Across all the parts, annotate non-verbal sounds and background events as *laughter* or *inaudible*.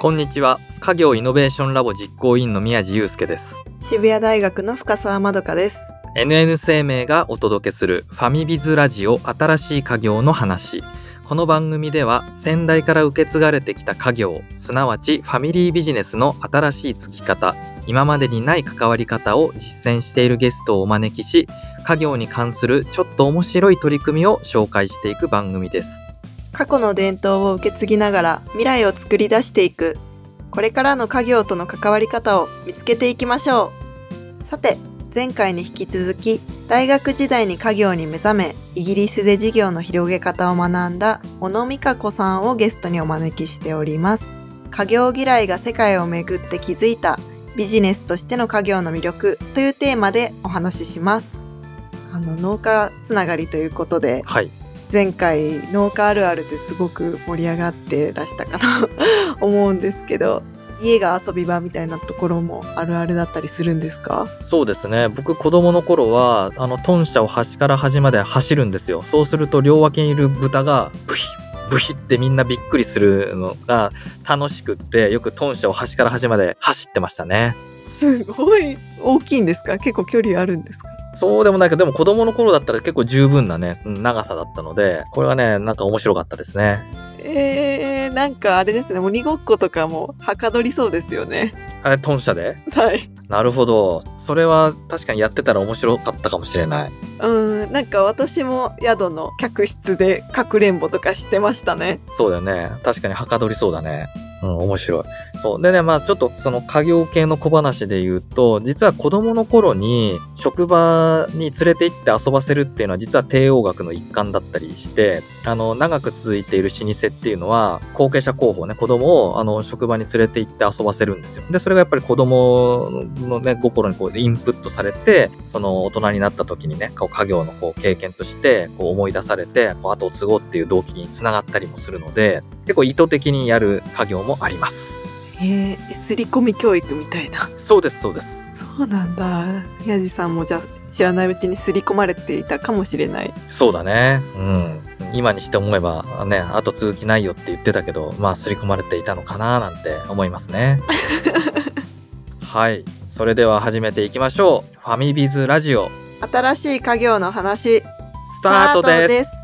こんにちは。家業イノベーションラボ実行委員の宮地祐介です。渋谷大学の深澤まどかです。NN 生命がお届けするファミビズラジオ新しい家業の話。この番組では先代から受け継がれてきた家業すなわちファミリービジネスの新しいつき方今までにない関わり方を実践しているゲストをお招きし家業に関するちょっと面白い取り組みを紹介していく番組です過去の伝統を受け継ぎながら未来を作り出していくこれからの家業との関わり方を見つけていきましょう。さて前回に引き続き大学時代に家業に目覚めイギリスで事業の広げ方を学んだ小野美香子さんをゲストにお招きしております。家業嫌いが世界を巡って気づいたビジネスとしての家業の魅力というテーマでお話しします。あの農家つながりということで。はい。前回農家あるあるですごく盛り上がってらしたかな。*laughs* 思うんですけど家が遊び場みたいなところもあるあるだったりするんですか？そうですね。僕子供の頃はあの豚舎を端から端まで走るんですよ。そうすると両脇にいる豚がブヒッブヒってみんなびっくりするのが楽しくってよく豚舎を端から端まで走ってましたね。すごい。大きいんですか？結構距離あるんですか？そうでもないけどでも子供の頃だったら結構十分なねうん長さだったのでこれはねなんか面白かったですね。えー、なんかあれですね鬼ごっことかもはかどりそうですよね。あれ豚舎で？はい。なるほど。それは確かにやってたら面白かったかもしれない。うんなんか私も宿の客室でかくれんぼとかしてましたね。そうだよね。確かにはかどりそうだね。うん面白いそう。でね、まあちょっとその家業系の小話で言うと、実は子供の頃に職場に連れて行って遊ばせるっていうのは実は帝王学の一環だったりして、あの、長く続いている老舗っていうのは、後継者候補ね、子供をあの、職場に連れて行って遊ばせるんですよ。で、それがやっぱり子供のね、心にこうインプットされて、その大人になった時にね、こう家業のこう経験としてこう思い出されて、こう後を継ごうっていう動機につながったりもするので、結構意図的にやる家業もあります。へえすり込み教育みたいなそうです、そうです。そうなんだ宮地さんもじゃあ知らないうちに刷り込まれていたかもしれないそうだね。うん。今にして思えば、ね、後続きないよって言ってたけど、まあ、刷り込まれていたのかななんて思いますね。*laughs* はい。それでは始めていきましょう。ファミビズラジオ、新しい家業の話スタートです。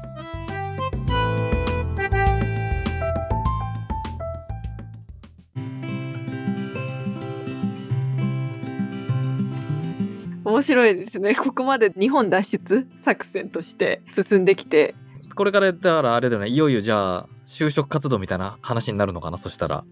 面白いですね。*laughs* ここまで日本脱出作戦として進んできて。これからだからあれだよね、いよいよじゃあ、就職活動みたいな話になるのかな、そしたら。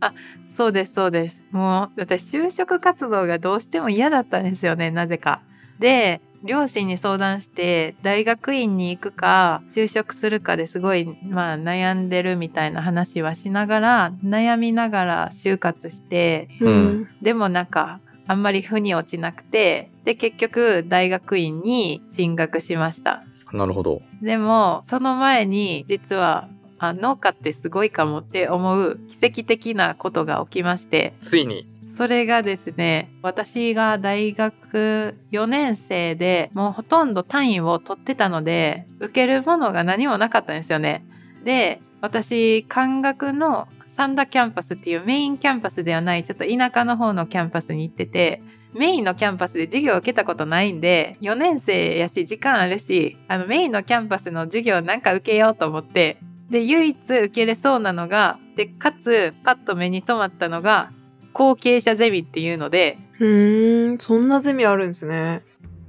そうですそうです。もう私就職活動がどうしても嫌だったんですよね。なぜか。で両親に相談して大学院に行くか就職するかですごい、まあ、悩んでるみたいな話はしながら悩みながら就活して。うん。でもなんかあんまり腑に落ちなくてで結局大学院に進学しました。なるほど。でもその前に実はあ農家ってすごいかもって思う奇跡的なことが起きましてついに。それがですね私が大学4年生でもうほとんど単位を取ってたので受けるものが何もなかったんですよね。で私漢学の三田キャンパスっていうメインキャンパスではないちょっと田舎の方のキャンパスに行っててメインのキャンパスで授業を受けたことないんで4年生やし時間あるしあのメインのキャンパスの授業なんか受けようと思ってで唯一受けれそうなのがでかつパッと目に留まったのが後継者ゼミっていうのでうーんそんなゼミあるんですね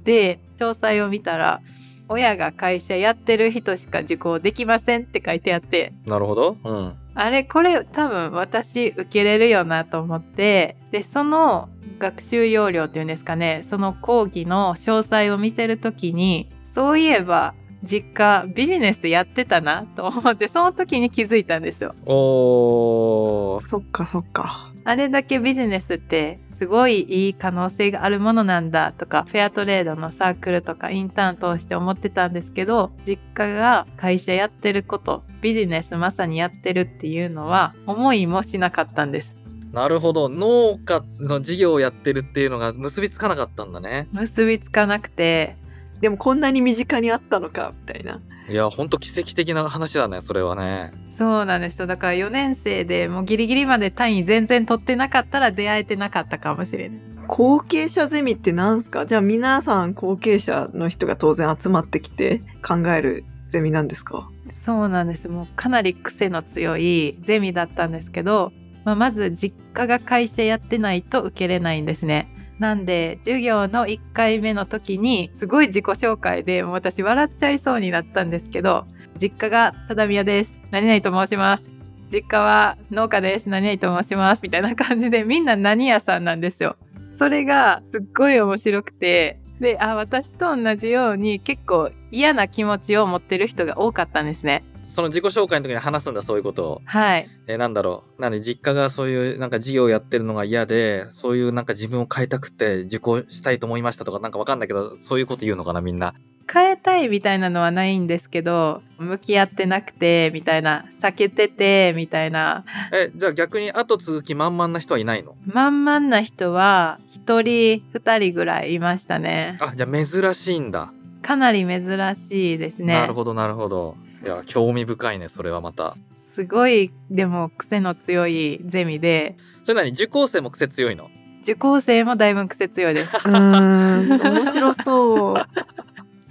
で詳細を見たら親が会社やってる人しか受講できませんって書いてあってなるほど。うん。あれこれ多分私受けれるよなと思ってでその学習要領っていうんですかねその講義の詳細を見てる時にそういえば実家ビジネスやってたなと思ってその時に気づいたんですよ。おー。そっかそっかあれだけビジネスってすごいいい可能性があるものなんだとかフェアトレードのサークルとかインターン通して思ってたんですけど実家が会社やってることビジネスまさにやってるっていうのは思いもしなかったんですなるほど。農家の事業をやってるっていうのが結びつかなかったんだね。結びつかなくてでもこんなに身近にあったのかみたいないや、ほんと奇跡的な話だね、それはね。そうなんです。よだから4年生でもうギリギリまで単位全然取ってなかったら出会えてなかったかもしれない。後継者ゼミって何すか？じゃあ皆さん後継者の人が当然集まってきて考えるゼミなんですか？そうなんです。もうかなり癖の強いゼミだったんですけど、まあ、まず実家が会社やってないと受けれないんですね。なんで授業の1回目の時にすごい自己紹介でもう私笑っちゃいそうになったんですけど実家が只宮です何々と申します。実家は農家です。何々と申します。みたいな感じでみんな何屋さんなんですよ。それがすっごい面白くて。であ私と同じように結構嫌な気持ちを持ってる人が多かったんですね。その自己紹介の時に話すんだそういうことを。はい。えーなんだろう。なに実家がそういうなんか事業をやってるのが嫌で、そういうなんか自分を変えたくて受講したいと思いましたとかなんかわかんないけど、そういうこと言うのかなみんな。変えたいみたいなのはないんですけど向き合ってなくてみたいな避けててみたいな。え、じゃあ逆に後続き満々な人はいないの？満々な人は1人2人ぐらいいましたね。あ、じゃあ珍しいんだ。かなり珍しいですね。なるほどなるほど。いや、興味深いね、それはまた。すごいでも癖の強いゼミで。それなに受講生も癖強いの？受講生もだいぶ癖強いです。面白そう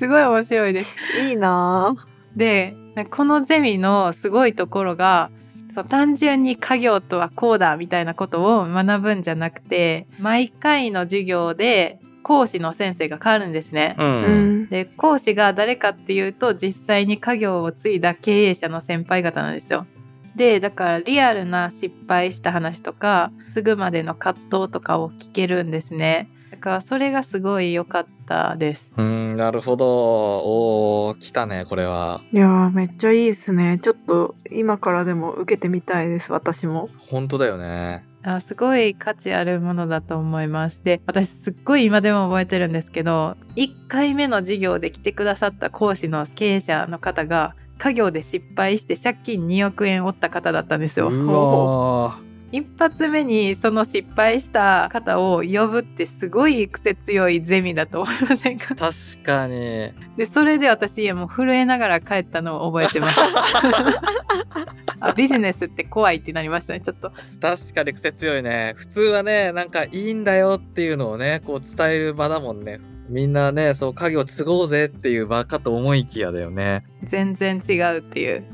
すごい面白いですいいなぁでこのゼミのすごいところがそう単純に家業とはこうだみたいなことを学ぶんじゃなくて毎回の授業で講師の先生が変わるんですね。う。うんんで講師が誰かっていうと実際に家業を継いだ経営者の先輩方なんですよ。でだからリアルな失敗した話とか継ぐまでの葛藤とかを聞けるんですね。だからそれがすごい良かったです。うん、なるほど。おー、来たね、これは。いやーめっちゃいいですねちょっと今からでも受けてみたいです私も本当だよね。あすごい価値あるものだと思います。で私すっごい今でも覚えてるんですけど1回目の授業で来てくださった講師の経営者の方が家業で失敗して借金2億円負った方だったんですよ。うわー。一発目にその失敗した方を呼ぶってすごい癖強いゼミだと思いませんか？確かに。でそれで私もう震えながら帰ったのを覚えてますあビジネスって怖いってなりましたねちょっと確かに癖強いね。普通はね、なんかいいんだよっていうのをね、こう伝える場だもんね。みんなね、そう、家業継ごうぜっていう場かと思いきやだよね。全然違うっていう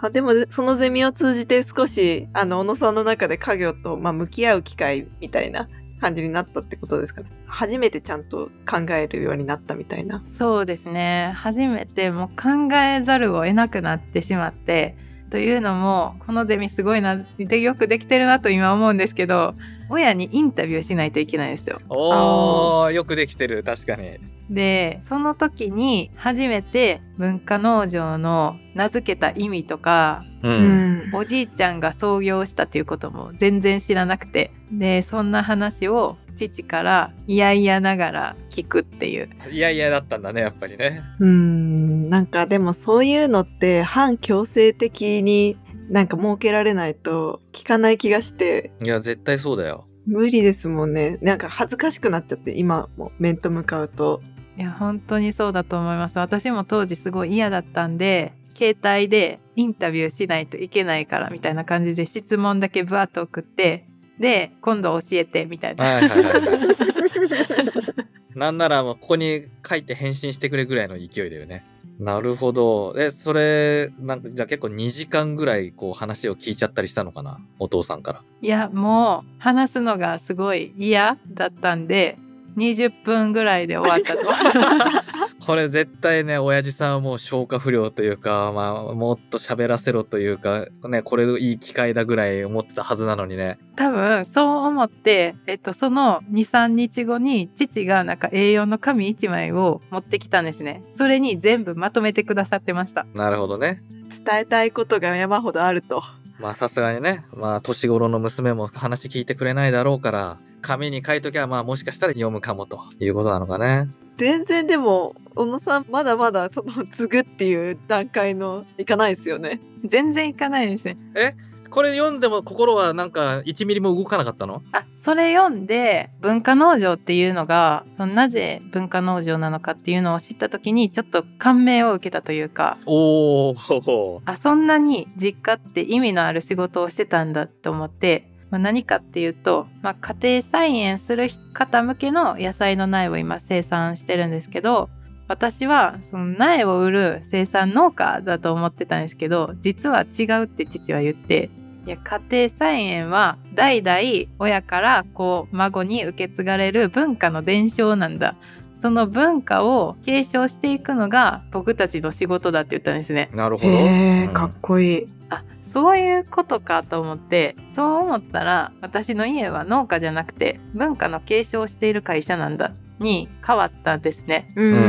あでもそのゼミを通じて少しあの小野さんの中で家業と、まあ、向き合う機会みたいな感じになったってことですかね。初めてちゃんと考えるようになったみたいな。そうですね。初めてもう考えざるを得なくなってしまってというのもこのゼミすごいなでよくできてるなと今思うんですけど親にインタビューしないといけないんですよ。おー、よくできてる。確かに。でその時に初めて文化農場の名付けた意味とかう。うんんおじいちゃんが創業したっていうことも全然知らなくてでそんな話を父から嫌々ながら聞くっていういやいやだったんだね、やっぱりね。うんなんかでもそういうのって反強制的になんか設けられないと効かない気がしていや、絶対そうだよ。無理ですもんねなんか恥ずかしくなっちゃって今も面と向かうといや本当にそうだと思います私も当時すごい嫌だったんで携帯でインタビューしないといけないからみたいな感じで質問だけブワッと送ってで今度教えてみたいなはいはいはいはい。*laughs* なんならもうここに書いて返信してくれぐらいの勢いだよね。なるほど。え、それ、なんか、じゃあ結構2時間ぐらいこう話を聞いちゃったりしたのかな？お父さんから。いやもう話すのがすごい嫌だったんで20分ぐらいで終わったとこれ絶対ね、親父さんはもう消化不良というか、まあ、もっと喋らせろというか、ね、これいい機会だぐらい思ってたはずなのにね。多分そう思って、えっと、その23日後に父がなんか A4 の紙1枚を持ってきたんですねそれに全部まとめてくださってましたなるほどね。伝えたいことが山ほどあるとまあさすがにね、まあ年頃の娘も話聞いてくれないだろうから、紙に書いときゃまあもしかしたら読むかもということなのかね。全然でも小野さんまだまだその継ぐっていう段階のいかないですよね。全然いかないですね。これ読んでも心はなんか1ミリも動かなかったの？あそれ読んで文化農場っていうのがそのなぜ文化農場なのかっていうのを知った時にちょっと感銘を受けたというか。おおあそんなに実家って意味のある仕事をしてたんだと思って、まあ、何かっていうと、まあ、家庭菜園する方向けの野菜の苗を今生産してるんですけど私はその苗を売る生産農家だと思ってたんですけど実は違うって父は言っていや家庭菜園は代々親からこう孫に受け継がれる文化の伝承なんだ。その文化を継承していくのが僕たちの仕事だって言ったんですね。なるほど、へえうん。かっこいい。あそういうことかと思ってそう思ったら私の家は農家じゃなくて文化の継承をしている会社なんだに変わったんですね。うんうんう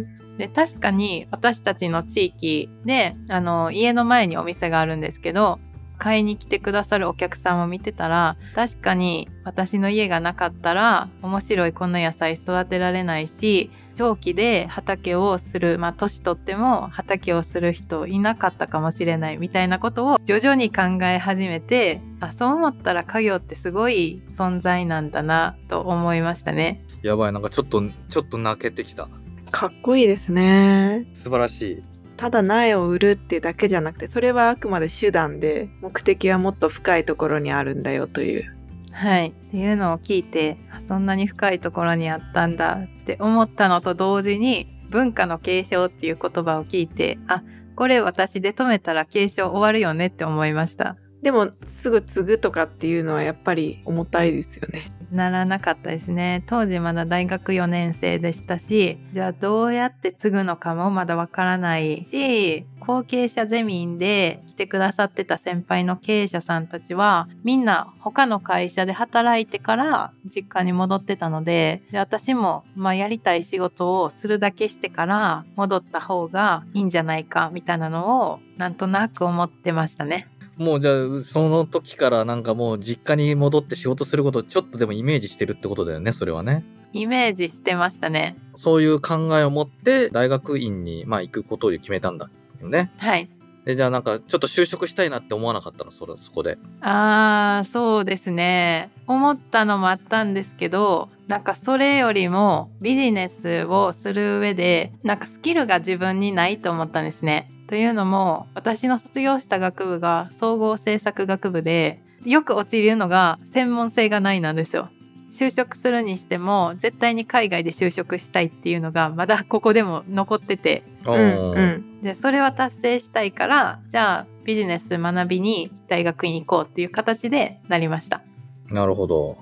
んで確かに私たちの地域であの家の前にお店があるんですけど買いに来てくださるお客さんを見てたら確かに私の家がなかったら面白いこんな野菜育てられないし長期で畑をするまあ年取っても畑をする人いなかったかもしれないみたいなことを徐々に考え始めてあそう思ったら家業ってすごい存在なんだなと思いましたね。やばいなんかちょっとちょっと泣けてきた。かっこいいですね。素晴らしい。ただ苗を売るっていうだけじゃなくてそれはあくまで手段で目的はもっと深いところにあるんだよというはい、っていうのを聞いてそんなに深いところにあったんだって思ったのと同時に文化の継承っていう言葉を聞いてあこれ私で止めたら継承終わるよねって思いました。でもすぐ継ぐとかっていうのはやっぱり重たいですよねならなかったですね当時まだ大学4年生でしたしじゃあどうやって継ぐのかもまだわからないし後継者ゼミンで来てくださってた先輩の経営者さんたちはみんな他の会社で働いてから実家に戻ってたのでで私もまあやりたい仕事をするだけしてから戻った方がいいんじゃないかみたいなのをなんとなく思ってましたね。もうじゃあその時からなんかもう実家に戻って仕事することをちょっとでもイメージしてるってことだよねそれはねイメージしてましたね。そういう考えを持って大学院にまあ行くことを決めたんだよねはい。でじゃあなんかちょっと就職したいなって思わなかったのそれそこであーそうですね思ったのもあったんですけどなんかそれよりもビジネスをする上でなんかスキルが自分にないと思ったんですね。というのも私の卒業した学部が総合政策学部でよく陥るのが専門性がないなんですよ。就職するにしても絶対に海外で就職したいっていうのがまだここでも残ってて。ううんうん。でそれは達成したいからじゃあビジネス学びに大学院行こうっていう形でなりました。なるほど。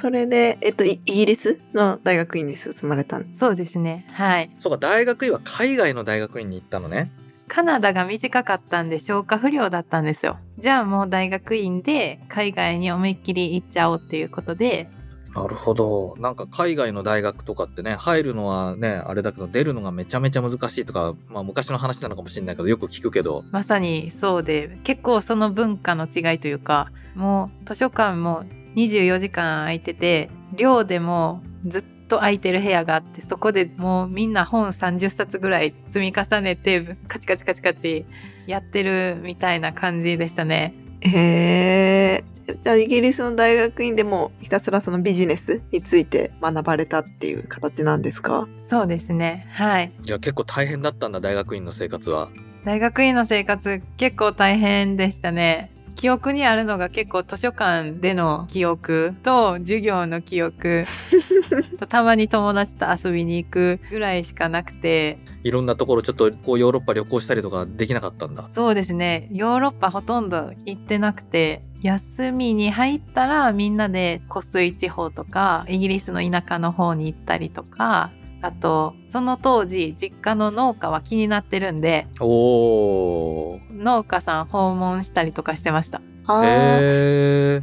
それで、えっと、イイギリスの大学院に進まれたんです。そうですね。はい。そうか大学院は海外の大学院に行ったのねカナダが短かったんで消化不良だったんですよ。じゃあもう大学院で海外に思いっきり行っちゃおうっていうことで。なるほど。なんか海外の大学とかってね入るのはねあれだけど出るのがめちゃめちゃ難しいとかまあ昔の話なのかもしれないけどよく聞くけど。まさにそうで。結構その文化の違いというかもう図書館も24時間空いてて寮でもずっと空いてる部屋があってそこでもうみんな本30冊ぐらい積み重ねてカチカチカチカチやってるみたいな感じでしたね。へえじゃあイギリスの大学院でもひたすらそのビジネスについて学ばれたっていう形なんですか？そうですね。はい。じゃあ結構大変だったんだ大学院の生活は。大学院の生活結構大変でしたね。記憶にあるのが結構図書館での記憶と授業の記憶。*laughs* とたまに友達と遊びに行くぐらいしかなくて。いろんなところちょっとこうヨーロッパ旅行したりとかできなかったんだ。そうですね。ヨーロッパほとんど行ってなくて。休みに入ったらみんなで湖水地方とかイギリスの田舎の方に行ったりとかあとその当時実家の農家は気になってるんでおー。農家さん訪問したりとかしてました。あ。ーへ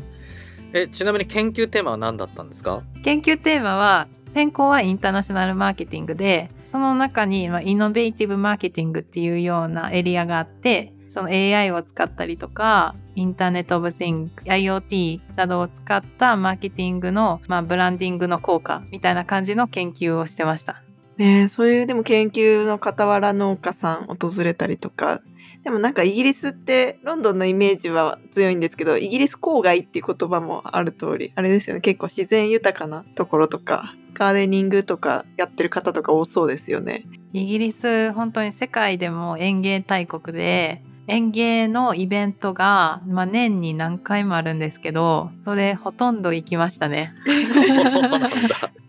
ええちなみに研究テーマは何だったんですか？研究テーマは専攻はインターナショナルマーケティングでその中に、まあ、イノベーティブマーケティングっていうようなエリアがあってその AI を使ったりとかインターネット・オブ・シング IoT などを使ったマーケティングの、まあ、ブランディングの効果みたいな感じの研究をしてました。ねえそういうでも研究の傍ら農家さん訪れたりとかでもなんかイギリスってロンドンのイメージは強いんですけどイギリス郊外っていう言葉もある通りあれですよね結構自然豊かなところとかガーデニングとかやってる方とか多そうですよね。イギリス本当に世界でも園芸大国で園芸のイベントが、まあ、年に何回もあるんですけどそれほとんど行きましたね。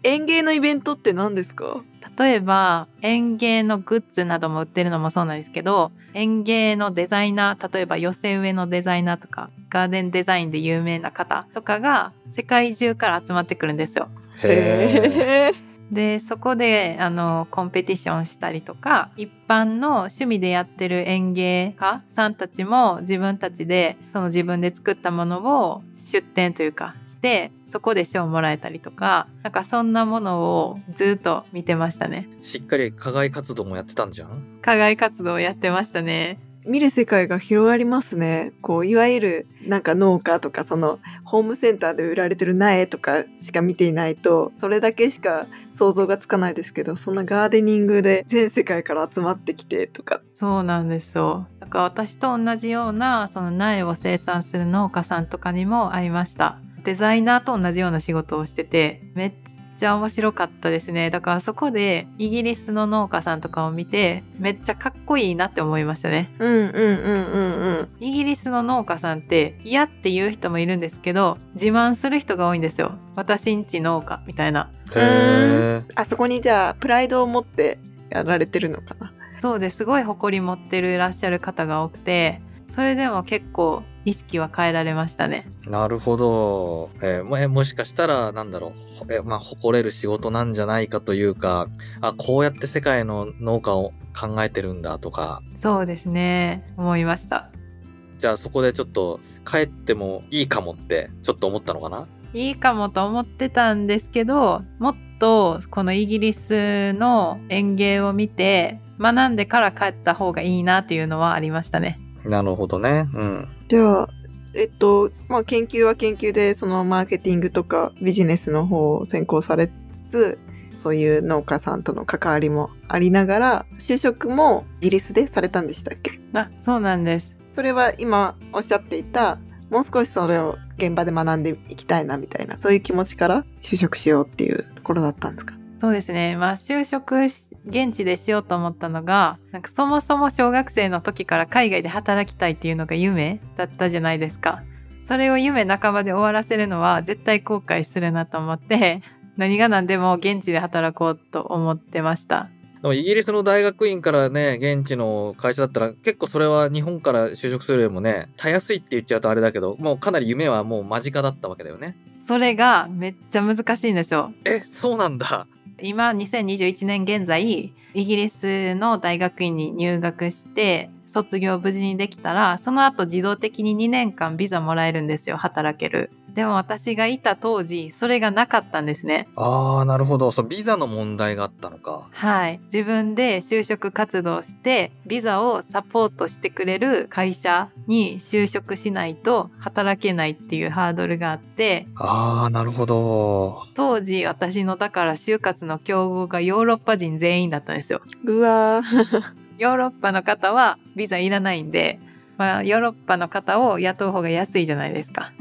園芸のイベントって何ですか？例えば園芸のグッズなども売ってるのもそうなんですけど園芸のデザイナー例えば寄せ植えのデザイナーとかガーデンデザインで有名な方とかが世界中から集まってくるんですよ。へえ。でそこであのコンペティションしたりとか一般の趣味でやってる園芸家さんたちも自分たちでその自分で作ったものを出展というかしてそこで賞をもらえたりとかなんかそんなものをずっと見てましたね。しっかり課外活動もやってたんじゃん？課外活動をやってましたね。見る世界が広がりますね。こういわゆるなんか農家とかそのホームセンターで売られてる苗とかしか見ていないとそれだけしか想像がつかないですけどそんなガーデニングで全世界から集まってきてとか。そうなんですよ。だから私と同じようなその苗を生産する農家さんとかにも会いました。デザイナーと同じような仕事をしててめっちゃ面白かったですね。だからそこでイギリスの農家さんとかを見てめっちゃかっこいいなって思いましたね。うんうんうんうんうん。イギリスの農家さんって嫌って言う人もいるんですけど自慢する人が多いんですよ。私んち農家みたいな。へえ。あそこにじゃあプライドを持ってやられてるのかな。そうです。ごい誇り持ってるらっしゃる方が多くてそれでも結構意識は変えられましたね。なるほど。えーもしかしたら、なんだろう。えまあ、誇れる仕事なんじゃないかというか、あ、こうやって世界の農家を考えてるんだとか、そうですね。思いました。じゃあそこでちょっと帰ってもいいかもって、ちょっと思ったのかな？いいかもと思ってたんですけどもっとこのイギリスの園芸を見て学んでから帰った方がいいなっていうのはありましたね。なるほどね。うん。じゃあえっとまあ研究は研究でそのマーケティングとかビジネスの方を専攻されつつそういう農家さんとの関わりもありながら就職もイギリスでされたんでしたっけ？あそうなんです。それは今おっしゃっていたもう少しそれを現場で学んでいきたいなみたいなそういう気持ちから就職しようっていうところだったんですか？そうですねまあ就職し現地でしようと思ったのがなんかそもそも小学生の時から海外で働きたいっていうのが夢だったじゃないですかそれを夢半ばで終わらせるのは絶対後悔するなと思って *laughs* 何が何でも現地で働こうと思ってましたでもイギリスの大学院からね、現地の会社だったら結構それは日本から就職するよりもね、たやすいって言っちゃうとあれだけど、もうかなり夢はもう間近だったわけだよね。それがめっちゃ難しいんですよえ、そうなんだ。今2021年現在イギリスの大学院に入学して卒業無事にできたらその後自動的に2年間ビザもらえるんですよ働ける。でも私がいた当時それがなかったんですねあー、なるほど。そう、ビザの問題があったのか。はい自分で就職活動してビザをサポートしてくれる会社に就職しないと働けないっていうハードルがあってあー、なるほど。当時私のだから就活の競合がヨーロッパ人全員だったんですようわー *laughs* ヨーロッパの方はビザいらないんで、まあ、ヨーロッパの方を雇う方が安いじゃないですか。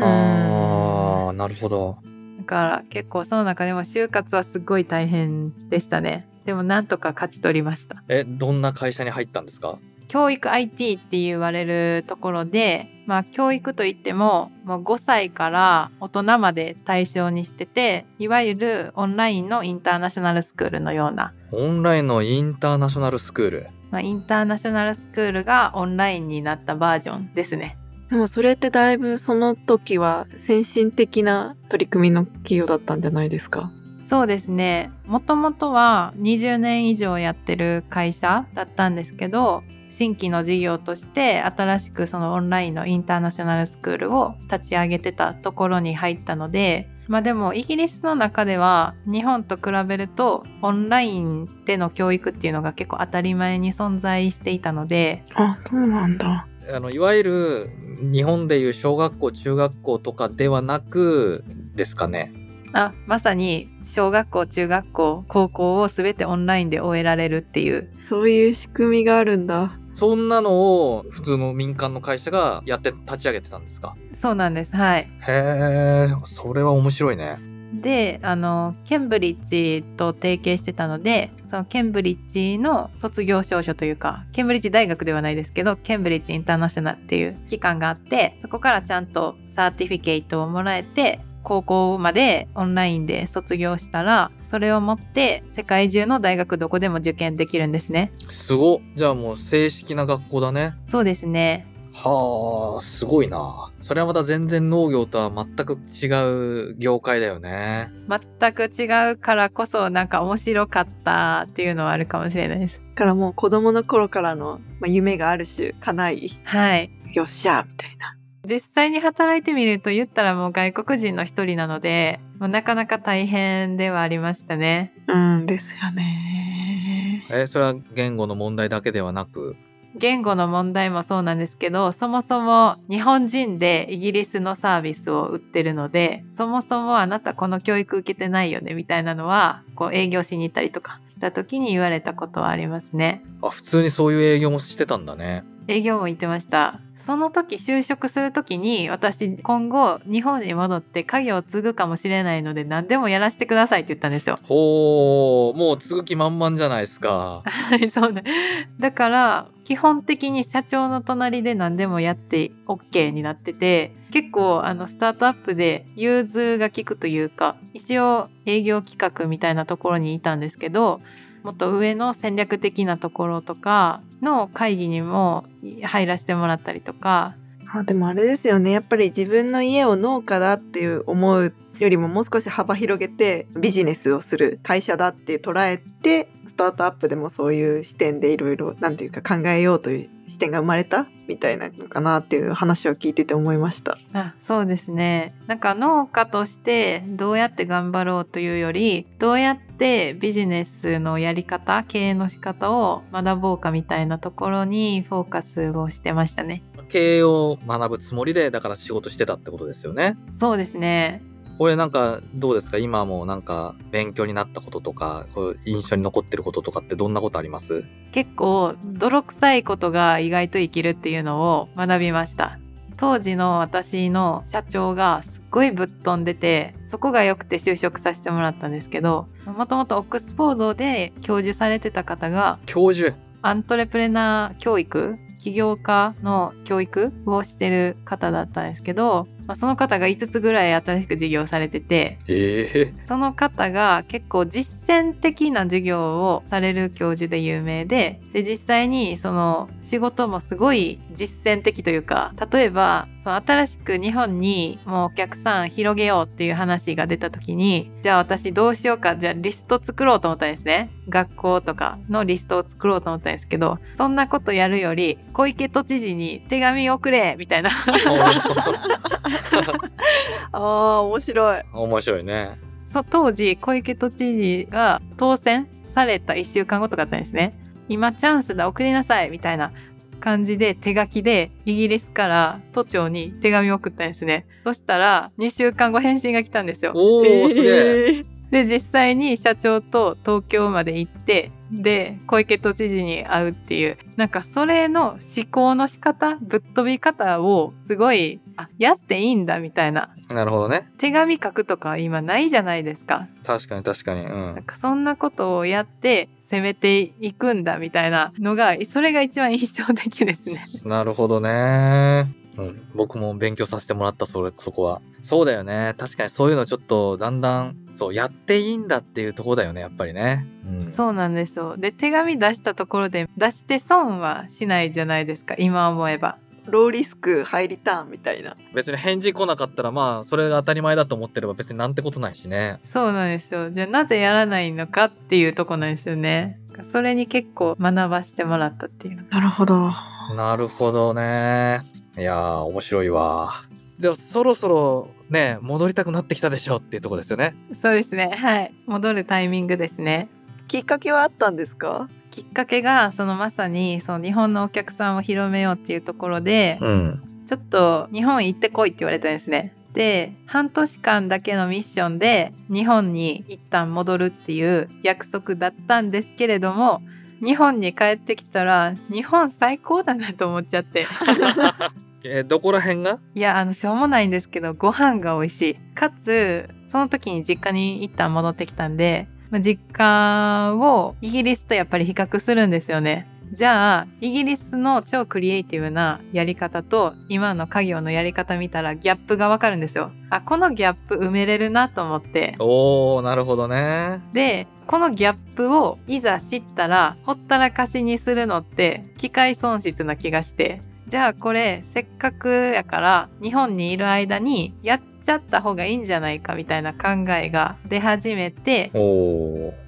あー、なるほど。だから結構その中でも就活はすごい大変でしたね。でもなんとか勝ち取りました。え、どんな会社に入ったんですか？教育 IT って言われるところで、まあ教育といっても、もう5歳から大人まで対象にしてて、いわゆるオンラインのインターナショナルスクールのような、オンラインのインターナショナルスクール？まあ、インターナショナルスクールがオンラインになったバージョンですね。でもそれってだいぶその時は先進的な取り組みの企業だったんじゃないですか？そうですね。もともとは20年以上やってる会社だったんですけど新規の事業として新しくそのオンラインのインターナショナルスクールを立ち上げてたところに入ったのでまあでもイギリスの中では日本と比べるとオンラインでの教育っていうのが結構当たり前に存在していたのであそうなんだ。あの、いわゆる日本でいう小学校、中学校とかではなくですかね。あまさに小学校中学校高校を全てオンラインで終えられるっていう。そういう仕組みがあるんだ。そんなのを普通の民間の会社がやって立ち上げてたんですか？そうなんですはい。へえそれは面白いねであのケンブリッジと提携してたのでそのケンブリッジの卒業証書というかケンブリッジ大学ではないですけどケンブリッジインターナショナルっていう機関があってそこからちゃんとサーティフィケイトをもらえて高校までオンラインで卒業したらそれを持って世界中の大学どこでも受験できるんですね。すごっ。じゃあもう正式な学校だね。そうですねはあすごいな。それはまた全然農業とは全く違う業界だよね。全く違うからこそなんか面白かったっていうのはあるかもしれないです。だからもう子供の頃からの、まあ、夢がある種叶いはい。よっしゃみたいな。実際に働いてみると言ったらもう外国人の一人なので、まあなかなか大変ではありましたね。うんですよね。えそれは言語の問題だけではなく言語の問題もそうなんですけどそもそも日本人でイギリスのサービスを売ってるのでそもそもあなたこの教育受けてないよねみたいなのはこう営業しに行ったりとかした時に言われたことはありますね。あ普通にそういう営業もしてたんだね営業も行ってました。その時就職する時に私今後日本に戻って家業を継ぐかもしれないので何でもやらせてくださいって言ったんですよ。ほうもう続き満々じゃないですかはい、そうね。だから、基本的に社長の隣で何でもやって OK になってて、結構、あの、スタートアップで融通が利くというか、一応営業企画みたいなところにいたんですけど、もっと上の戦略的なところとかの会議にも入らせてもらったりとか、あでもあれですよね。やっぱり自分の家を農家だっていう思うよりももう少し幅広げてビジネスをする会社だって捉えてスタートアップでもそういう視点でいろいろ何ていうか考えようという視点が生まれた？みたいなのかなっていう話を聞いてて思いました。あそうですね。なんか農家としてどうやって頑張ろうというよりどうやってビジネスのやり方経営の仕方を学ぼうかみたいなところにフォーカスをしてましたね。経営を学ぶつもりでだから仕事してたってことですよね。そうですねこれなんかどうですか？今もなんか勉強になったこととかこう印象に残ってることとかってどんなことあります？結構泥臭いことが意外と生きるっていうのを学びました。当時の私の社長がすっごいぶっ飛んでてそこが良くて就職させてもらったんですけどもともとオックスフォードで教授されてた方が教授？アントレプレナー教育起業家の教育をしてる方だったんですけど、まあ、その方が5つぐらい新しく事業されててええ。その方が結構実践的な授業をされる教授で有名でで実際にその仕事もすごい実践的というか例えばその新しく日本にもうお客さん広げようっていう話が出た時にじゃあ私どうしようかじゃあリスト作ろうと思ったんですね。学校とかのリストを作ろうと思ったんですけどそんなことやるより小池都知事に手紙をくれみたいな *laughs* *laughs* あー面白い。面白いね。そう当時小池都知事が当選された1週間後とかだったんですね。今チャンスだ送りなさいみたいな感じで手書きでイギリスから都庁に手紙を送ったんですね。そしたら2週間後返信が来たんですよ。おお、すげえ。えーで実際に社長と東京まで行ってで小池都知事に会うっていうなんかそれの思考の仕方ぶっ飛び方をすごいあやっていいんだみたいな。なるほどね。手紙書くとか今ないじゃないですか。確かに確かに。うなんんかそんなことをやって攻めていくんだみたいなのがそれが一番印象的ですね。なるほどね。うん、僕も勉強させてもらったそれそこは。そうだよね。確かにそういうのちょっとだんだんそうやっていいんだっていうところだよねやっぱりね、うん、そうなんですよ。で手紙出したところで出して損はしないじゃないですか今思えば。ローリスクハイリターンみたいな。別に返事来なかったらまあそれが当たり前だと思ってれば別になんてことないしねそうなんですよ。じゃあなぜやらないのかっていうとこなんですよね。それに結構学ばせてもらったっていう。なるほど。なるほどねいやー面白いわでもそろそろね戻りたくなってきたでしょっていうとこですよねそうですね。はい。戻るタイミングですね。きっかけはあったんですか？きっかけがそのまさにその日本のお客さんを広めようっていうところで、うんちょっと日本行ってこいって言われたんですね。で半年間だけのミッションで日本に一旦戻るっていう約束だったんですけれども日本に帰ってきたら日本最高だなと思っちゃって *laughs* えどこら辺が？いやあのしょうもないんですけどご飯が美味しい。かつその時に実家に一旦戻ってきたんでまあ実家をイギリスとやっぱり比較するんですよね。じゃあイギリスの超クリエイティブなやり方と今の家業のやり方見たらギャップがわかるんですよ。あこのギャップ埋めれるなと思って。おーなるほどね。でこのギャップをいざ知ったらほったらかしにするのって機械損失な気がしてじゃあこれせっかくやから日本にいる間にやっちゃった方がいいんじゃないかみたいな考えが出始めて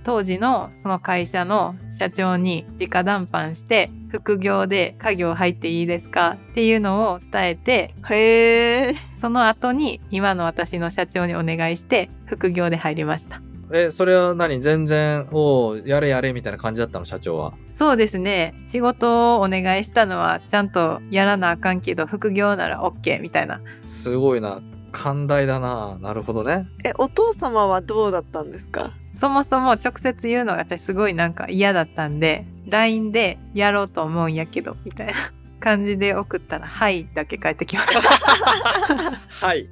当時のその会社の社長に直談判して副業で家業入っていいですかっていうのを伝えてへえ。その後に今の私の社長にお願いして副業で入りました。えそれは何？全然おーやれやれみたいな感じだったの？社長はそうですね。仕事をお願いしたのはちゃんとやらなあかんけど副業なら OK みたいな。すごいな。寛大だな。なるほどね。え、お父様はどうだったんですか？そもそも直接言うのが私すごいなんか嫌だったんで LINE でやろうと思うんやけどみたいな *laughs* 感じで送ったら「はい」だけ返ってきました。*laughs* はい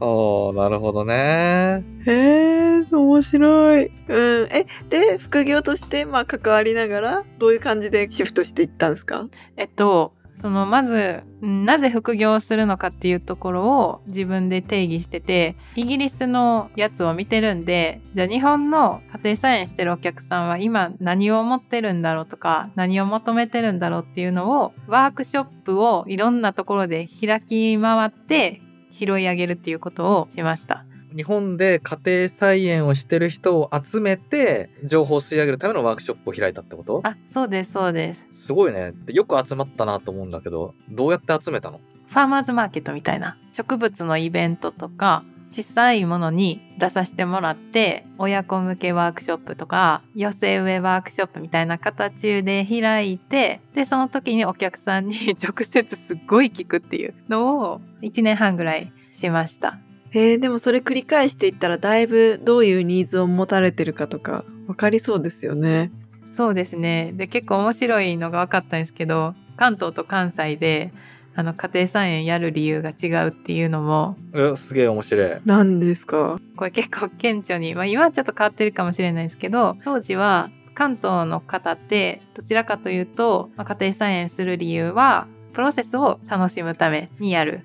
おーなるほどねへえ、面白い。うん。え、で、副業として、まあ、関わりながら、どういう感じでシフトしていったんですか？えっとそのまずんなぜ副業をするのかっていうところを自分で定義しててイギリスのやつを見てるんでじゃあ日本の家庭菜園してるお客さんは今何を思ってるんだろうとか何を求めてるんだろうっていうのをワークショップをいろんなところで開き回って拾い上げるっていうことをしました。日本で家庭菜園をしてる人を集めて情報を吸い上げるためのワークショップを開いたってこと？あそうですそうです。すごいねでよく集まったなと思うんだけどどうやって集めたの？ファーマーズマーケットみたいな植物のイベントとか小さいものに出させてもらって親子向けワークショップとか寄せ植えワークショップみたいな形で開いてでその時にお客さんに *laughs* 直接すっごい聞くっていうのを1年半ぐらいしました。へえ、でもそれ繰り返していったら、だいぶどういうニーズを持たれてるかとか、わかりそうですよね。そうですねで結構面白いのが分かったんですけど関東と関西であの家庭菜園やる理由が違うっていうのも。えすげえ面白い。何ですか？これ結構顕著に、まあ、今はちょっと変わってるかもしれないですけど当時は関東の方ってどちらかというと、まあ、家庭菜園する理由はプロセスを楽しむためにやる。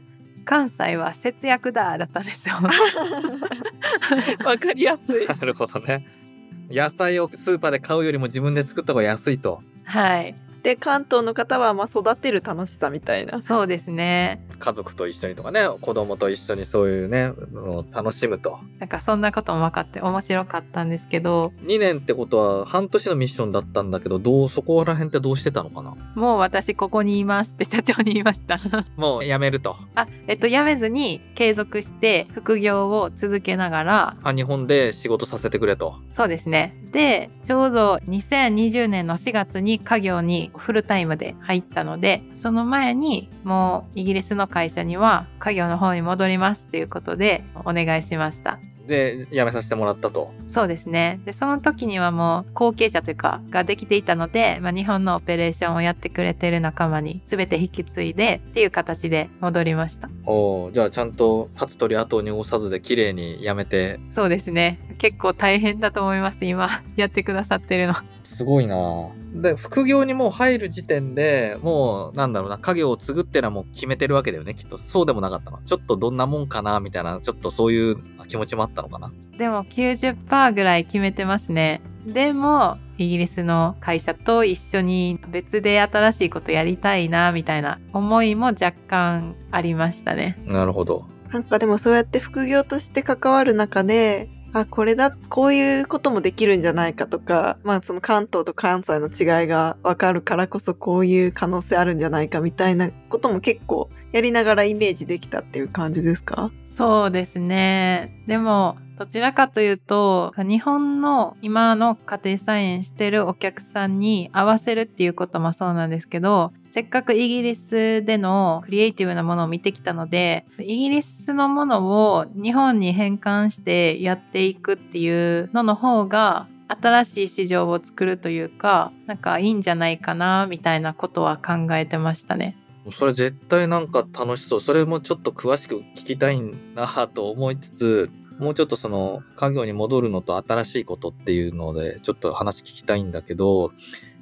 関西は節約だだったんですよ。*laughs* わかりやすい。*laughs* なるほどね。野菜をスーパーで買うよりも自分で作った方が安いと。はいで、関東の方は、まあ、育てる楽しさみたいな。そうですね。家族と一緒にとかね子供と一緒にそういうねのを楽しむと。なんかそんなことも分かって面白かったんですけど。2年ってことは半年のミッションだったんだけどどうそこら辺ってどうしてたのかな？もう私ここにいますって社長に言いました。*laughs* もうやめると。あえっと辞めずに継続して副業を続けながらあ日本で仕事させてくれと。そうですね。で、ちょうど2020年の4月に家業にフルタイムで入ったので、その前にもうイギリスの会社には家業の方に戻りますということでお願いしました。で辞めさせてもらったとそうですね。で、その時にはもう後継者というかができていたので、まあ、日本のオペレーションをやってくれてる仲間に全て引き継いでっていう形で戻りました。おーじゃあちゃんと立つ鳥後に押さずで綺麗に辞めてそうですね。結構大変だと思います。今やってくださってるの。すごいな。で副業にもう入る時点でもうなんだろうな家業を継ぐってのはもう決めてるわけだよねきっと。そうでもなかったのちょっとどんなもんかなみたいなちょっとそういう気持ちもあったのかな。でも90%ぐらい決めてますね。でもイギリスの会社と一緒に別で新しいことやりたいなみたいな思いも若干ありましたね。なるほど。なんかでもそうやって副業として関わる中で、あ、これだ、こういうこともできるんじゃないかとか、まあその関東と関西の違いがわかるからこそこういう可能性あるんじゃないかみたいなことも結構やりながらイメージできたっていう感じですか？そうですね。でもどちらかというと日本の今の家庭菜園してるお客さんに合わせるっていうこともそうなんですけどせっかくイギリスでのクリエイティブなものを見てきたのでイギリスのものを日本に変換してやっていくっていうのの方が新しい市場を作るというかなんかいいんじゃないかなみたいなことは考えてましたね。それ絶対なんか楽しそう。それもちょっと詳しく聞きたいなと思いつつ、もうちょっとその家業に戻るのと新しいことっていうのでちょっと話聞きたいんだけど、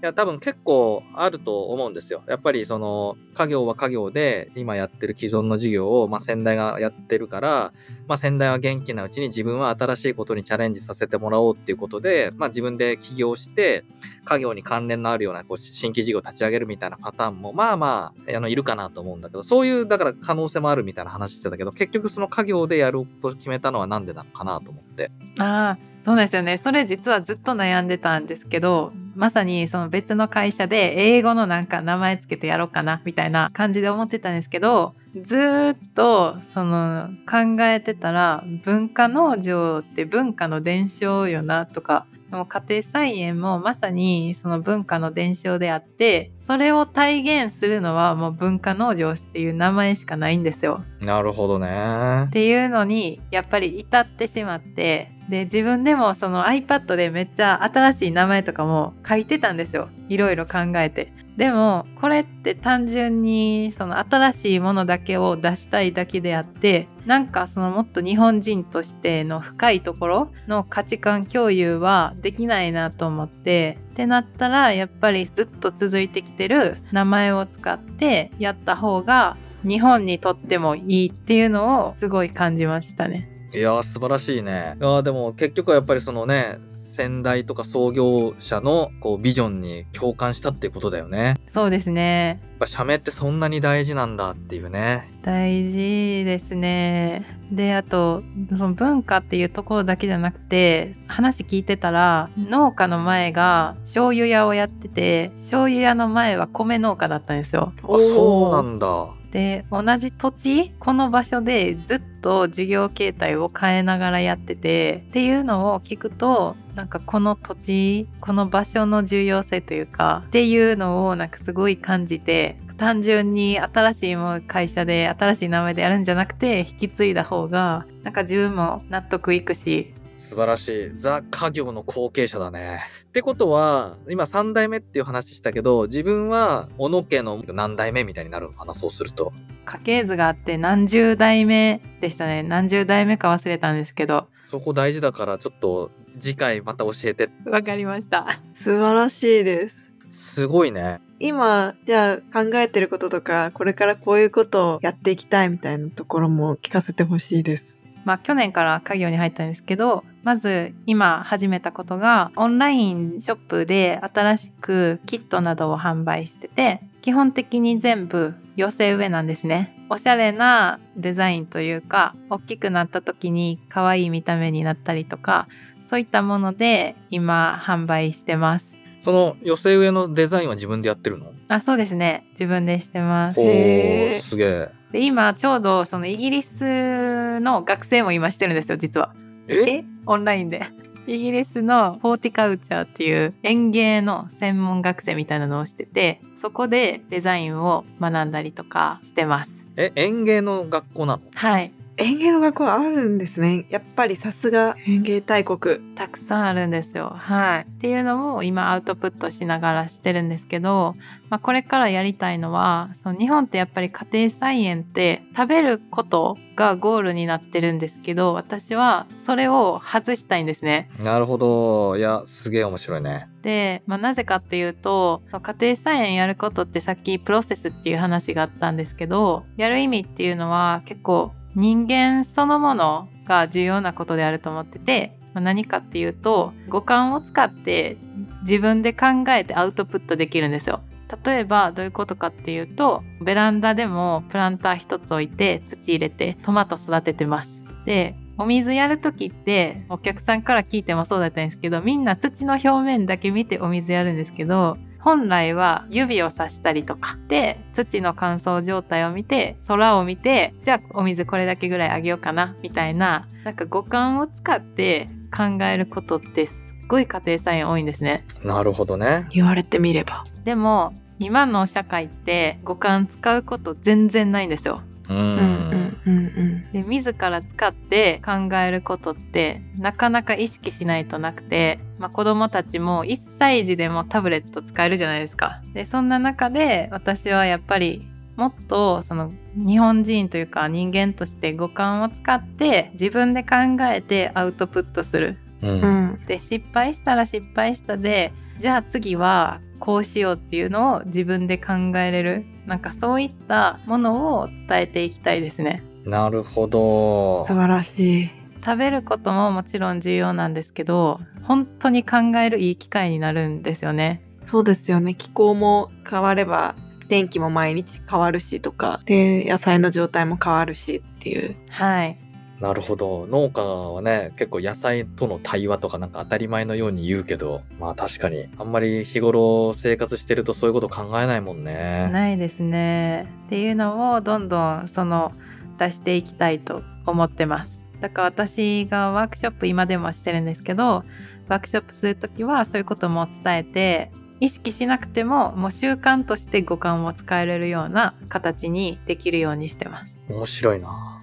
や、多分結構あると思うんですよ。やっぱりその、家業は家業で今やってる既存の事業を、まあ先代がやってるから、まあ先代は元気なうちに自分は新しいことにチャレンジさせてもらおうっていうことで、まあ自分で起業して、家業に関連のあるようなこう新規事業を立ち上げるみたいなパターンも、まあまあ、あの、いるかなと思うんだけど、そういう、だから可能性もあるみたいな話してたけど、結局その家業でやると決めたのはなんでなのかなと思って。ああ、そうですよね。それ実はずっと悩んでたんですけど、まさにその別の会社で英語のなんか名前つけてやろうかなみたいな感じで思ってたんですけど、ずっとその考えてたら文化農場って文化の伝承よなとかも家庭菜園もまさにその文化の伝承であってそれを体現するのはもう文化農場っていう名前しかないんですよ。なるほどね。っていうのにやっぱり至ってしまってで自分でもその iPad でめっちゃ新しい名前とかも書いてたんですよいろいろ考えて。でもこれって単純にその新しいものだけを出したいだけであってなんかそのもっと日本人としての深いところの価値観共有はできないなと思ってってなったらやっぱりずっと続いてきてる名前を使ってやった方が日本にとってもいいっていうのをすごい感じましたね。いや素晴らしいね。いやでも結局はやっぱりそのね先代とか創業者のこうビジョンに共感したっていうことだよね。そうですね。やっぱ社名ってそんなに大事なんだっていうね。大事ですね。であとその文化っていうところだけじゃなくて話聞いてたら農家の前が醤油屋をやってて醤油屋の前は米農家だったんですよ。あそうなんだ。で同じ土地この場所でずっと授業形態を変えながらやっててっていうのを聞くとなんかこの土地この場所の重要性というかっていうのをなんかすごい感じて単純に新しい会社で新しい名前でやるんじゃなくて引き継いだ方がなんか自分も納得いくし素晴らしい。ザ・家業の後継者だね。ってことは、今3代目っていう話したけど、自分は小野家の何代目みたいになるのかな、そうすると。家系図があって何十代目でしたね。何十代目か忘れたんですけど。そこ大事だから、ちょっと次回また教えて。わかりました。素晴らしいです。すごいね。今、じゃあ考えてることとか、これからこういうことをやっていきたいみたいなところも聞かせてほしいです。まあ、去年から家業に入ったんですけどまず今始めたことがオンラインショップで新しくキットなどを販売してて基本的に全部寄せ植えなんですね。おしゃれなデザインというか大きくなった時に可愛い見た目になったりとかそういったもので今販売してます。その寄せ植えのデザインは自分でやってるの？あそうですね。自分でしてます。おー。すげえで今ちょうどそのイギリスの学生も今してるんですよ実は。え？オンラインで。*laughs* イギリスのフォーティカルチャーっていう園芸の専門学生みたいなのをしててそこでデザインを学んだりとかしてます。え？園芸の学校なの？はい園芸の学校あるんですね。やっぱりさすが園芸大国。たくさんあるんですよ。はい。っていうのも今アウトプットしながらしてるんですけど、まあ、これからやりたいのはその日本ってやっぱり家庭菜園って食べることがゴールになってるんですけど私はそれを外したいんですね。なるほど。いやすげえ面白いね。で、まあ、なぜかっていうと家庭菜園やることってさっきプロセスっていう話があったんですけどやる意味っていうのは結構人間そのものが重要なことであると思ってて何かっていうと五感を使って自分で考えてアウトプットできるんですよ。例えばどういうことかっていうとベランダでもプランター一つ置いて土入れてトマト育ててます。でお水やる時ってお客さんから聞いてもそうだったんですけどみんな土の表面だけ見てお水やるんですけど本来は指をさしたりとかで土の乾燥状態を見て空を見てじゃあお水これだけぐらいあげようかなみたいななんか五感を使って考えることってすっごい家庭菜園多いんですね。なるほどね。言われてみれば。でも今の社会って五感使うこと全然ないんですよ。うんうんうんで自ら使って考えることってなかなか意識しないとなくて、まあ、子供たちも1歳児でもタブレット使えるじゃないですか。でそんな中で私はやっぱりもっとその日本人というか人間として五感を使って自分で考えてアウトプットする。うんうんで失敗したら失敗したでじゃあ次はこうしようっていうのを自分で考えれる。なんかそういったものを伝えていきたいですね。なるほど。素晴らしい。食べることももちろん重要なんですけど本当に考えるいい機会になるんですよね。そうですよね。気候も変われば天気も毎日変わるしとかで野菜の状態も変わるしっていう。はいなるほど農家はね結構野菜との対話とかなんか当たり前のように言うけどまあ確かにあんまり日頃生活してるとそういうこと考えないもんねないですね。っていうのをどんどんその出していきたいと思ってます。だから私がワークショップ今でもしてるんですけどワークショップする時はそういうことも伝えて意識しなくてももう習慣として五感を使えれるような形にできるようにしてます。面白いな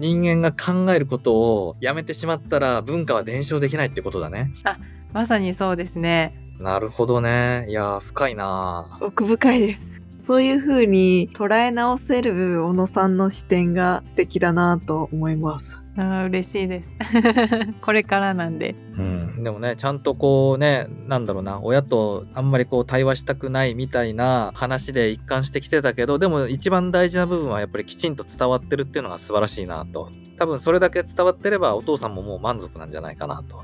人間が考えることをやめてしまったら文化は伝承できないってことだね。まさにそうですね。なるほどね。いやー深いな。奥深いです。そういう風に捉え直せる小野さんの視点が素敵だなと思いますあー嬉しいです。*laughs* これからなんで。うん、でもねちゃんとこうねなんだろうな親とあんまりこう対話したくないみたいな話で一貫してきてたけどでも一番大事な部分はやっぱりきちんと伝わってるっていうのが素晴らしいなと多分それだけ伝わってればお父さんももう満足なんじゃないかなと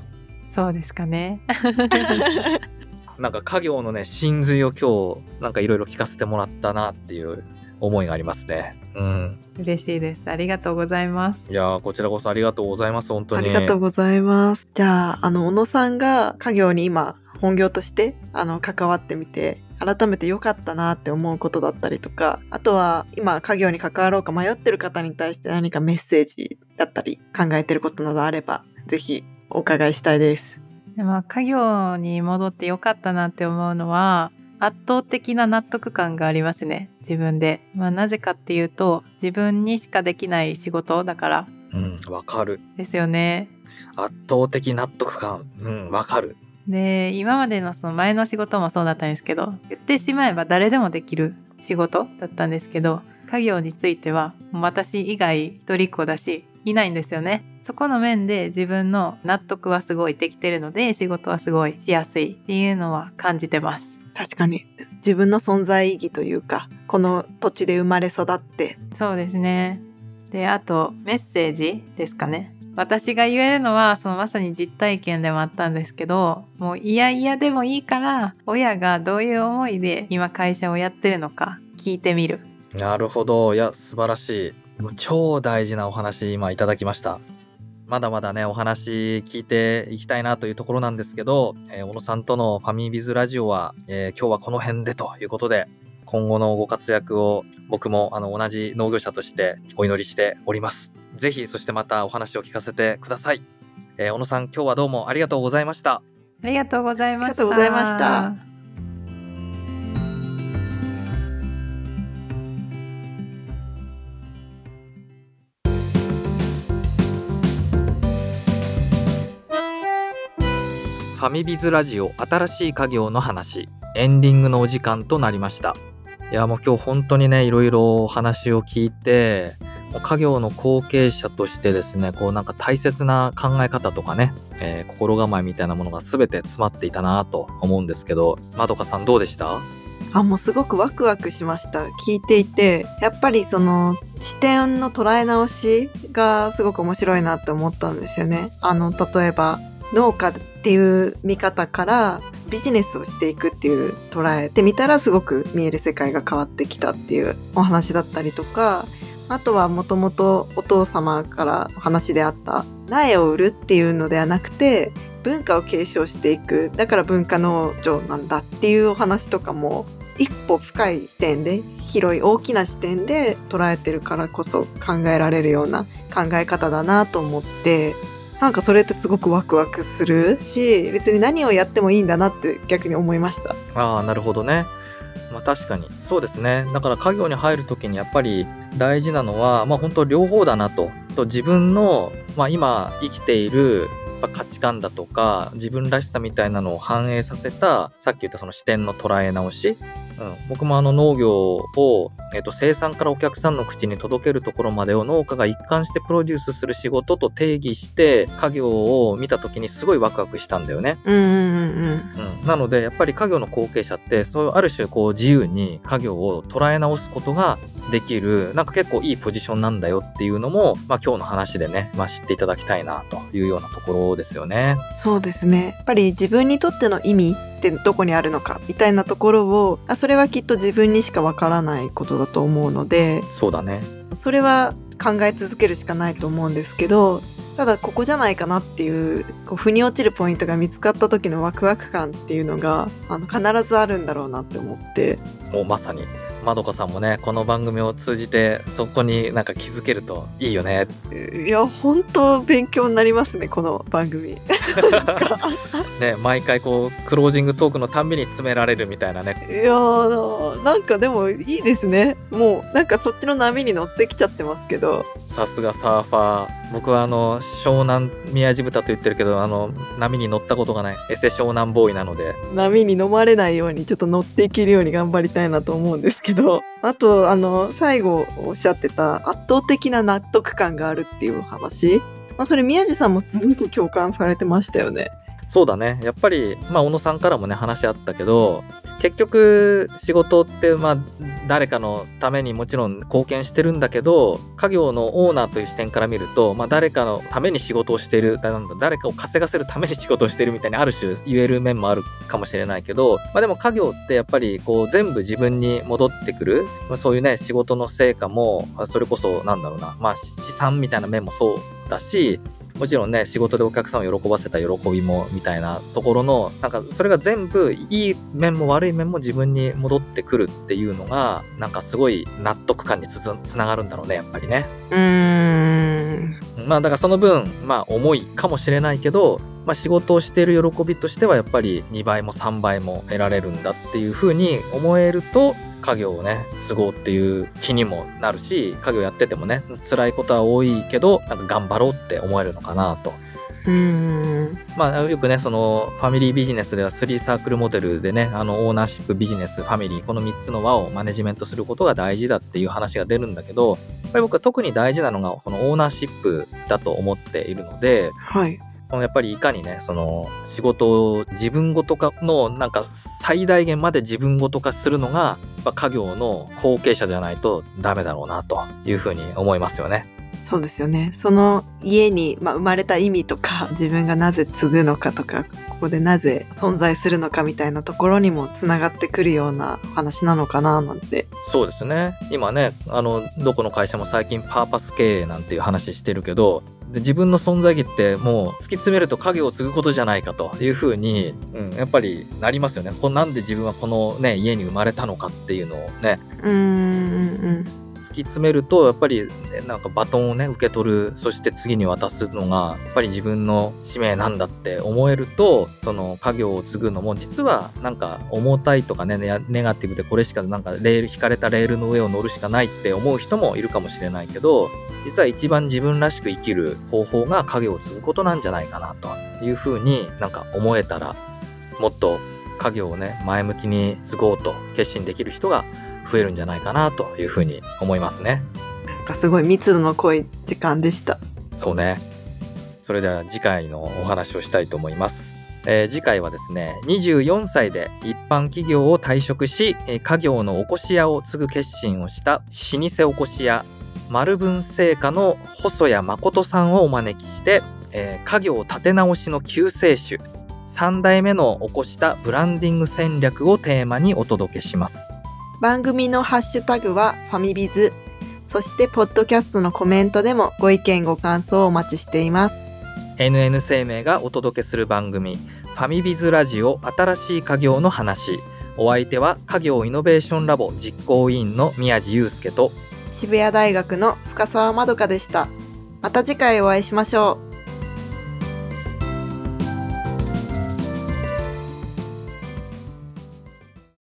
そうですかね。*laughs* なんか家業のね真髄を今日なんかいろいろ聞かせてもらったなっていう思いがありますね。うん。嬉しいです。ありがとうございます。いやーこちらこそありがとうございます本当に。ありがとうございます。じゃああの小野さんが家業に今本業としてあの関わってみて改めて良かったなって思うことだったりとかあとは今家業に関わろうか迷ってる方に対して何かメッセージだったり考えてることなどあればぜひお伺いしたいです。でも家業に戻ってよかったなって思うのは圧倒的な納得感がありますね。自分で、まあ、なぜかっていうと自分にしかできない仕事だから。うんわかる。ですよね。圧倒的納得感。うんわかる。で今までのその前の仕事もそうだったんですけど言ってしまえば誰でもできる仕事だったんですけど家業については私以外一人っ子だしいないんですよね。そこの面で自分の納得はすごいできてるので仕事はすごいしやすいっていうのは感じてます確かに自分の存在意義というかこの土地で生まれ育ってそうですねであとメッセージですかね私が言えるのはそのまさに実体験でもあったんですけどもういやいやでもいいから親がどういう思いで今会社をやってるのか聞いてみるなるほど。いや、素晴らしい。もう超大事なお話、今いただきました。まだまだね、お話聞いていきたいなというところなんですけど、えー小野さんとのファミビズラジオは、えー今日はこの辺でということで、今後のご活躍を僕もあの同じ農業者としてお祈りしております。ぜひ、そしてまたお話を聞かせてください。えー小野さん、今日はどうもありがとうございました。ありがとうございましたありがとうございましたファミビズラジオ新しい家業の話。エンディングのお時間となりました。いやもう今日本当にねいろいろお話を聞いて家業の後継者としてですねこうなんか大切な考え方とかね、えー心構えみたいなものが全て詰まっていたなと思うんですけどまどかさんどうでした？あもうすごくワクワクしました。聞いていてやっぱりその視点の捉え直しがすごく面白いなって思ったんですよね。あの例えば農家っていう見方からビジネスをしていくっていう捉えてみたらすごく見える世界が変わってきたっていうお話だったりとかあとはもともとお父様からお話であった苗を売るっていうのではなくて文化を継承していくだから文化農場なんだっていうお話とかも一歩深い視点で広い大きな視点で捉えてるからこそ考えられるような考え方だなと思ってなんかそれってすごくワクワクするし別に何をやってもいいんだなって逆に思いました。ああなるほどねまあ確かに。そうですね。だから家業に入るときにやっぱり大事なのは、まあ本当両方だなと。と自分の、まあ今生きている価値観だとか自分らしさみたいなのを反映させたさっき言ったその視点の捉え直し、うん、僕もあの農業を、えっと、生産からお客さんの口に届けるところまでを農家が一貫してプロデュースする仕事と定義して家業を見た時にすごいワクワクしたんだよね。うんうんうんうん、なのでやっぱり家業の後継者ってそういうある種こう自由に家業を捉え直すことができるなんか結構いいポジションなんだよっていうのも、まあ、今日の話でね、まあ、知っていただきたいなというようなところですよね。そうですねやっぱり自分にとっての意味ってどこにあるのかみたいなところをあそれはきっと自分にしかわからないことだと思うのでそうだね。それは考え続けるしかないと思うんですけどただここじゃないかなっていうこう腑に落ちるポイントが見つかった時のワクワク感っていうのがあの必ずあるんだろうなって思ってもうまさにまどかさんもねこの番組を通じてそこになんか気づけるといいよね。いや本当勉強になりますねこの番組。*laughs* ね毎回こうクロージングトークのたんびに詰められるみたいなね。いやーなんかでもいいですね。もうなんかそっちの波に乗ってきちゃってますけど。さすがサーファー。僕はあの湘南宮地豚と言ってるけどあの波に乗ったことがない。エセ湘南ボーイなので。波に飲まれないようにちょっと乗っていけるように頑張りたいなと思うんですけどあとあの最後おっしゃってた圧倒的な納得感があるっていう話、まあ、それ宮地さんもすごく共感されてましたよね。そうだね。やっぱりまあ小野さんからもね話あったけど結局仕事ってまあ誰かのためにもちろん貢献してるんだけど家業のオーナーという視点から見ると、まあ、誰かのために仕事をしてるなんだ誰かを稼がせるために仕事をしてるみたいにある種言える面もあるかもしれないけど、まあ、でも家業ってやっぱりこう全部自分に戻ってくる、まあ、そういうね仕事の成果もそれこそなんだろうな、まあ、資産みたいな面もそうだしもちろんね、仕事でお客さんを喜ばせた喜びもみたいなところの、なんかそれが全部いい面も悪い面も自分に戻ってくるっていうのが、なんかすごい納得感につつながるんだろうね、やっぱりね。うーんまあだからその分、まあ重いかもしれないけど、まあ仕事をしている喜びとしてはやっぱり2倍も3倍も得られるんだっていうふうに思えると、家業をね、継ごうっていう気にもなるし、家業やっててもね、辛いことは多いけど、なんか頑張ろうって思えるのかなと。うーんまあよくね、そのファミリービジネスでは3サークルモデルでね、あのオーナーシップ、ビジネス、ファミリー、この3つの輪をマネジメントすることが大事だっていう話が出るんだけど、やっぱり僕は特に大事なのがこのオーナーシップだと思っているので、はいやっぱりいかにね、その仕事を自分ごと化のなんか最大限まで自分ごと化するのが、やっぱ家業の後継者じゃないとダメだろうなというふうに思いますよね。そうですよねその家に、まあ、生まれた意味とか自分がなぜ継ぐのかとかここでなぜ存在するのかみたいなところにもつながってくるような話なのかななんてそうですね。今ね、あの、どこの会社も最近パーパス経営なんていう話してるけど、で自分の存在意義ってもう突き詰めると家業を継ぐことじゃないかというふうに、うん、やっぱりなりますよね。こなんで自分はこのね、家に生まれたのかっていうのをね、うーん突き詰めるとやっぱりなんかバトンをね受け取るそして次に渡すのがやっぱり自分の使命なんだって思えるとその家業を継ぐのも実はなんか重たいとかねネネガティブでこれしかなんかレール引かれたレールの上を乗るしかないって思う人もいるかもしれないけど実は一番自分らしく生きる方法が家業を継ぐことなんじゃないかなというふうになんか思えたらもっと家業をね前向きに継ごうと決心できる人が増えるんじゃないかなというふうに思いますね。なんかすごい密度の濃い時間でしたそうね。それでは次回のお話をしたいと思います。えー次回はですね、24歳で一般企業を退職し、えー家業のおこし屋を継ぐ決心をした老舗おこし屋、丸文製菓の細谷誠さんをお招きして、えー家業立て直しの救世主、3代目の起こしたブランディング戦略をテーマにお届けします。番組のハッシュタグはファミビズ。そしてポッドキャストのコメントでもご意見ご感想をお待ちしています。NN 生命がお届けする番組ファミビズラジオ新しい家業の話。お相手は家業イノベーションラボ実行委員の宮地祐介と渋谷大学の深澤まどかでした。また次回お会いしましょう